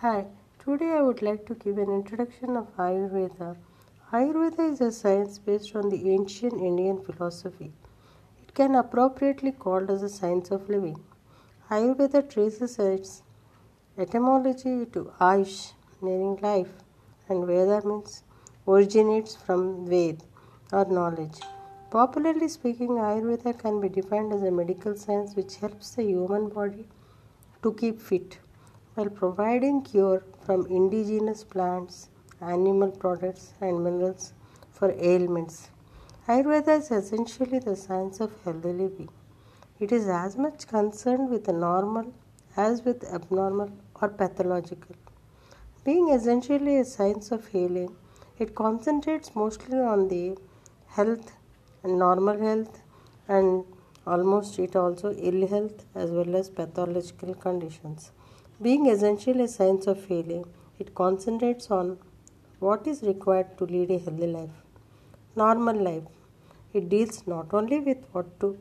Hi, today I would like to give an introduction of Ayurveda. Ayurveda is a science based on the ancient Indian philosophy. It can appropriately called as a science of living. Ayurveda traces its etymology to Ayush, meaning life, and Veda means originates from Ved or knowledge. Popularly speaking, Ayurveda can be defined as a medical science which helps the human body to keep fit while providing cure from indigenous plants, animal products, and minerals for ailments. Ayurveda is essentially the science of healthy living. It is as much concerned with the normal as with abnormal or pathological. Being essentially a science of healing, it concentrates mostly on the health and normal health and almost it also ill health as well as pathological conditions. Being essentially a science of healing, it concentrates on what is required to lead a healthy life, normal life. It deals not only with what to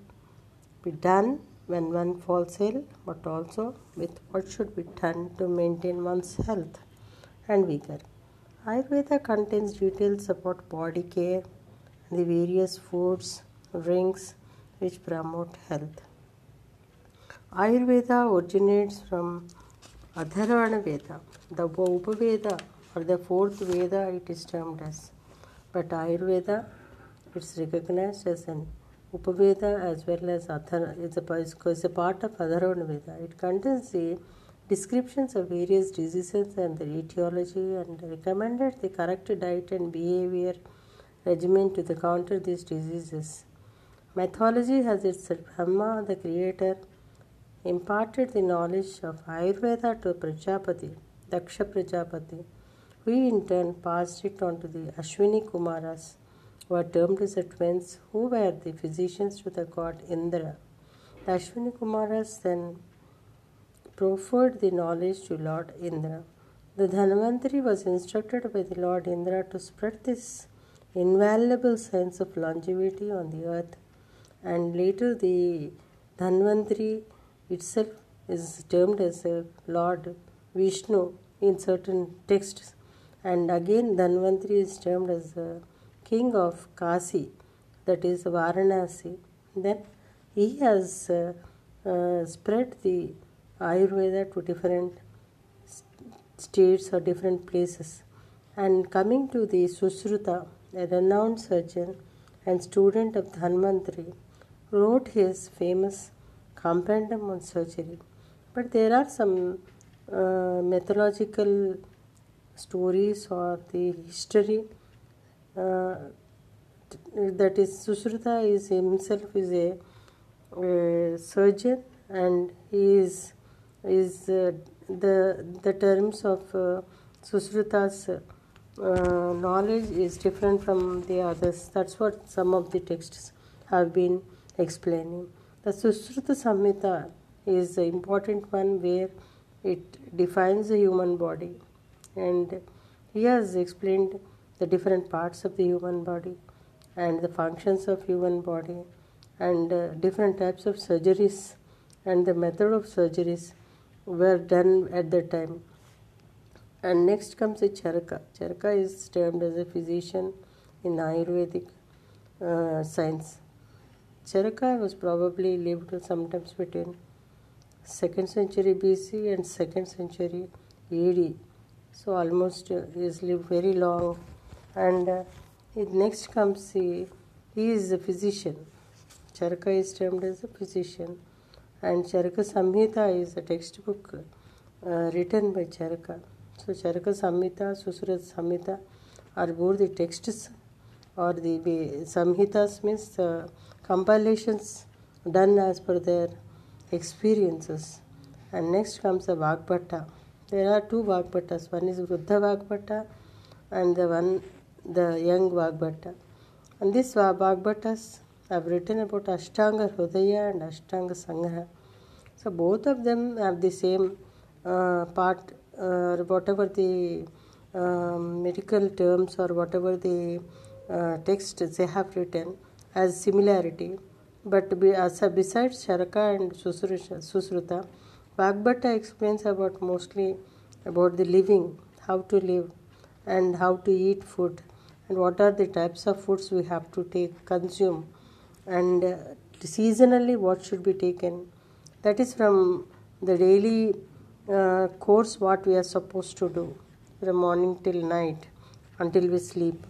be done when one falls ill, but also with what should be done to maintain one's health and vigor. Ayurveda contains details about body care and the various foods, drinks which promote health. Ayurveda originates from Atharvana Veda, the Upaveda or the fourth Veda it is termed as. But Ayurveda it's recognized as an Upaveda as well as Athar, it's a, it's a part of Atharvana Veda. It contains the descriptions of various diseases and their etiology and recommended the correct diet and behavior regimen to the counter these diseases. Mythology has its Brahma, the creator, imparted the knowledge of Ayurveda to Prajapati, Daksha Prajapati, who in turn passed it on to the Ashwini Kumaras, who are termed as the twins, who were the physicians to the god Indra. The Ashwini Kumaras then proffered the knowledge to Lord Indra. The Dhanvantari was instructed by the Lord Indra to spread this invaluable sense of longevity on the earth, and later the Dhanvantari itself is termed as a Lord Vishnu in certain texts, and again Dhanvantari is termed as the king of Kasi, that is Varanasi. Then he has uh, uh, spread the Ayurveda to different states or different places. And coming to the Susruta, a renowned surgeon and student of Dhanvantari, wrote his famous compendium on surgery. But there are some uh, mythological stories or the history uh, that is Susruta is himself is a, surgeon and he is is uh, the the terms of uh, Susruta's uh, knowledge is different from the others. That's what some of the texts have been explaining. The Susruta Samhita is the important one where it defines the human body. And he has explained the different parts of the human body and the functions of human body and uh, different types of surgeries and the method of surgeries were done at that time. And next comes the charaka. Charaka is termed as a physician in ayurvedic uh, science charaka was probably lived sometimes between 2nd century bc and 2nd century ad so almost uh, he lived very long. And uh, next comes the he is a physician. Charaka is termed as a physician. And charaka samhita is a textbook uh, written by charaka so charaka samhita susrat samhita are both the texts or the samhitas means uh, compilations done as per their experiences and next comes the vagbhatta there are two vagbhattas one is vruddha vagbhatta and the one the young Vagbhatta. And these Vagbhattas have written about Ashtanga Hridaya and Ashtanga Sangraha. So both of them have the same uh, part, uh, whatever the uh, medical terms or whatever the uh, texts they have written as similarity. But besides Charaka and Susruta, Vagbhatta explains about mostly about the living, how to live, and how to eat food, and what are the types of foods we have to take, consume, and uh, seasonally what should be taken. That is from the daily uh, course what we are supposed to do from morning till night until we sleep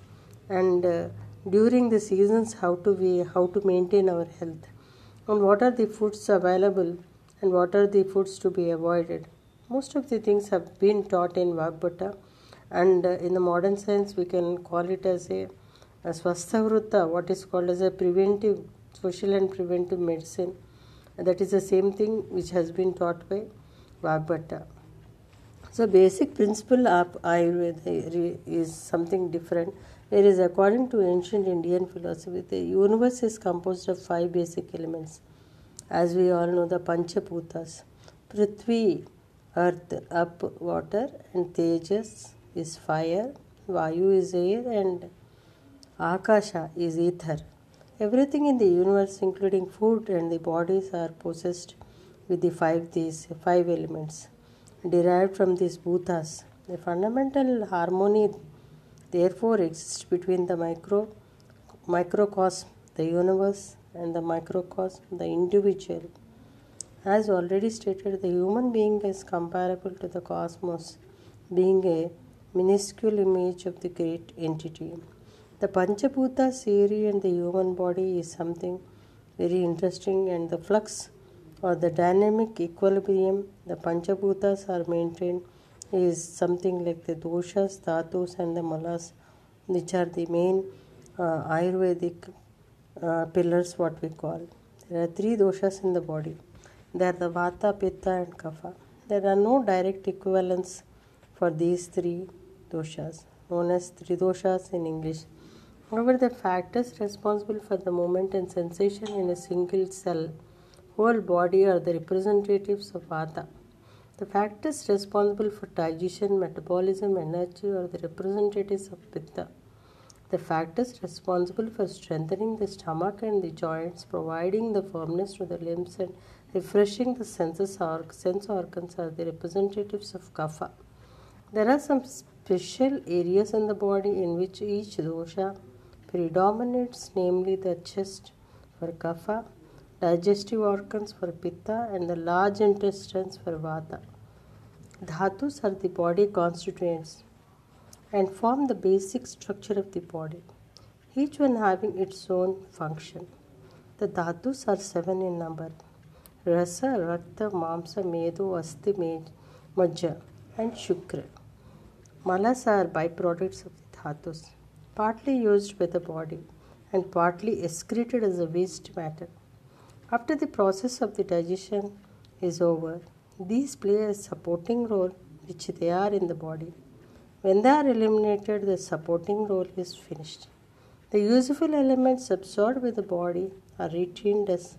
and uh, during the seasons how to we how to maintain our health. And what are the foods available and what are the foods to be avoided? Most of the things have been taught in Vagbhata and uh, in the modern science we can call it as a, a Swasthavruta, what is called as a preventive social and preventive medicine. That is the same thing which has been taught by Vagbhata. So basic principle of Ayurveda is something different. Whereas according to ancient Indian philosophy, the universe is composed of five basic elements. As we all know, the Panchabhutas, Prithvi, earth, up, water, and Tejas is fire, Vayu is air, and Akasha is ether. Everything in the universe, including food and the bodies, are possessed with the five these five elements derived from these bhutas. The fundamental harmony therefore exists between the micro microcosm, the universe, and the microcosm, the individual. As already stated, the human being is comparable to the cosmos, being a minuscule image of the great entity. The Panchabhuta theory and the human body is something very interesting, and the flux or the dynamic equilibrium the Panchabhutas are maintained is something like the doshas, dhatus, and the malas, which are the main uh, Ayurvedic uh, pillars, what we call. There are three doshas in the body. They are the Vata, Pitta, and Kapha. There are no direct equivalents for these three doshas, known as three doshas in English. However, the factors responsible for the movement and sensation in a single cell, whole body, are the representatives of Vata. The factors responsible for digestion, metabolism, energy are the representatives of Pitta. The factors responsible for strengthening the stomach and the joints, providing the firmness to the limbs, and refreshing the senses or sense organs are the representatives of Kapha. There are some special areas in the body in which each dosha predominates, namely the chest for Kapha, digestive organs for Pitta, and the large intestines for Vata. Dhatus are the body constituents and form the basic structure of the body, each one having its own function. The dhatus are seven in number Rasa, Rakta, Mamsa, Medu, Asti, Majja, and Shukra. Malas are byproducts of the dhatus, partly used by the body and partly excreted as a waste matter. After the process of the digestion is over, these play a supporting role which they are in the body. When they are eliminated, the supporting role is finished. The useful elements absorbed by the body are retained as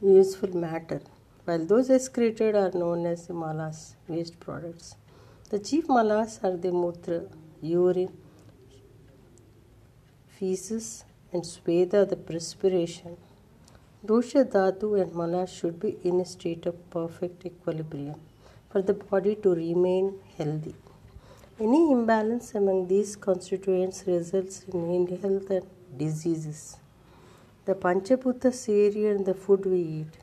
useful matter, while those excreted are known as the malas, waste products. The chief malas are the mutra, urine, feces, and sweda, the perspiration. Dosha, dhatu, and malas should be in a state of perfect equilibrium for the body to remain healthy. Any imbalance among these constituents results in ill health and diseases. The Panchabhuta theory and the food we eat.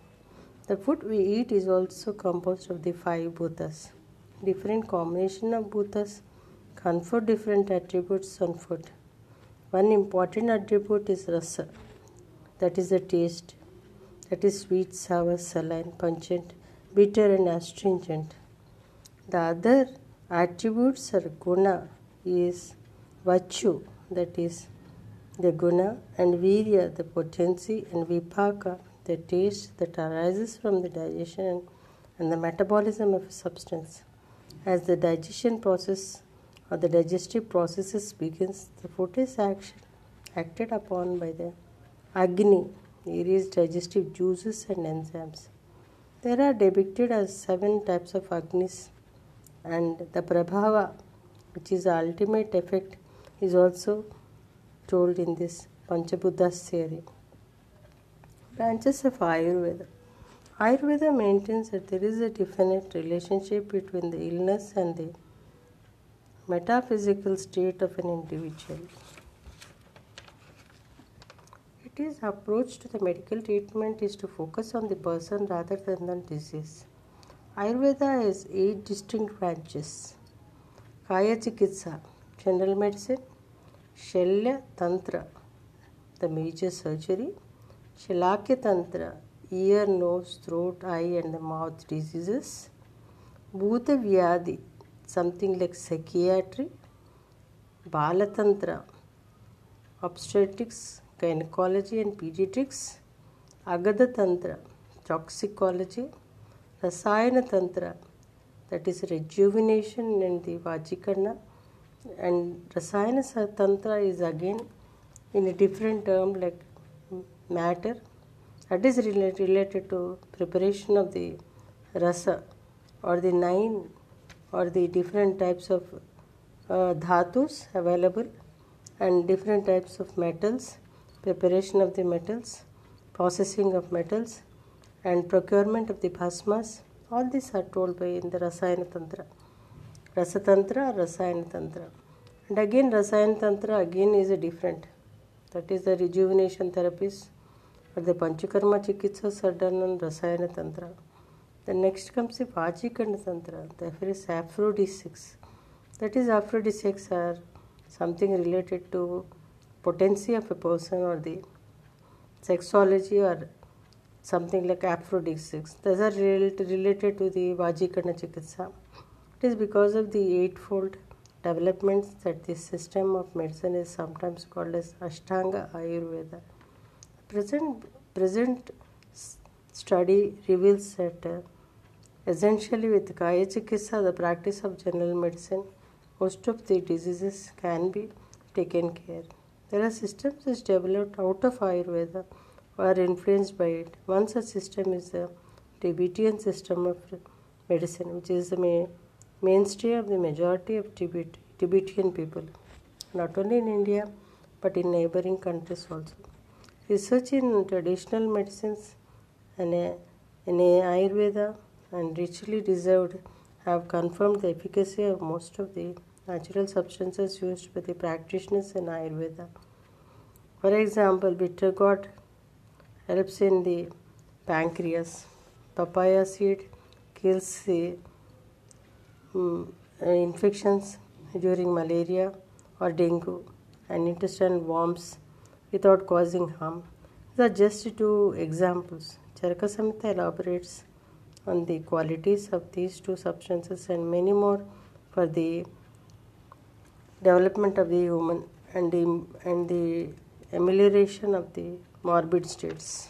The food we eat is also composed of the five bhutas. Different combination of bhutas confer different attributes on food. One important attribute is rasa, that is the taste, that is sweet, sour, saline, pungent, bitter, and astringent. The other attributes are guna, is vachu, that is the guna, and virya, the potency, and vipaka, the taste that arises from the digestion and the metabolism of a substance. As the digestion process or the digestive processes begins, the food is action, acted upon by the agni, various digestive juices and enzymes. There are depicted as seven types of agnis, and the prabhava, which is the ultimate effect, is also told in this Panchabhuta theory. Branches of Ayurveda. Ayurveda maintains that there is a definite relationship between the illness and the metaphysical state of an individual. Its approach to the medical treatment is to focus on the person rather than the disease. Ayurveda has eight distinct branches Kaya Chikitsa, general medicine, Shalya Tantra, the major surgery, Shalakya Tantra, ear, nose, throat, eye, and the mouth diseases, Bhuta Vidya, something like psychiatry, Balatantra, obstetrics, gynecology and pediatrics, Agada Tantra, toxicology, Rasayana Tantra, that is rejuvenation and the Vajikarna, and Rasayana Tantra is again in a different term like matter that is related to preparation of the rasa or the nine or the different types of uh, dhatus available and different types of metals preparation of the metals, processing of metals, and procurement of the bhasmas. All these are told by in the Rasayana Tantra. Rasatantra, Rasayana Tantra. And again, Rasayana Tantra again is a different. That is the rejuvenation therapies or the Panchakarma Chikitsas are done on Rasayana Tantra. The next comes the Vajikarana Tantra, therefore is aphrodisiacs. That is aphrodisiacs are something related to potency of a person or the sexuology or something like aphrodisiacs. Those are related to the Vajikarana Chikitsa. It is because of the eightfold developments that this system of medicine is sometimes called as Ashtanga Ayurveda. Present, present study reveals that uh, essentially with Kaya the practice of general medicine, most of the diseases can be taken care. There are systems which developed out of Ayurveda or influenced by it. One such system is the Tibetan system of medicine, which is the main, mainstay of the majority of Tibet, Tibetan people, not only in India but in neighboring countries also. Research in traditional medicines and in Ayurveda and richly deserved have confirmed the efficacy of most of the natural substances used by the practitioners in Ayurveda. For example, bitter gourd helps in the pancreas. Papaya seed kills the um, infections during malaria or dengue and intestinal worms without causing harm. These are just two examples. Charaka Samhita elaborates on the qualities of these two substances and many more for the development of the human and the, and the amelioration of the morbid states.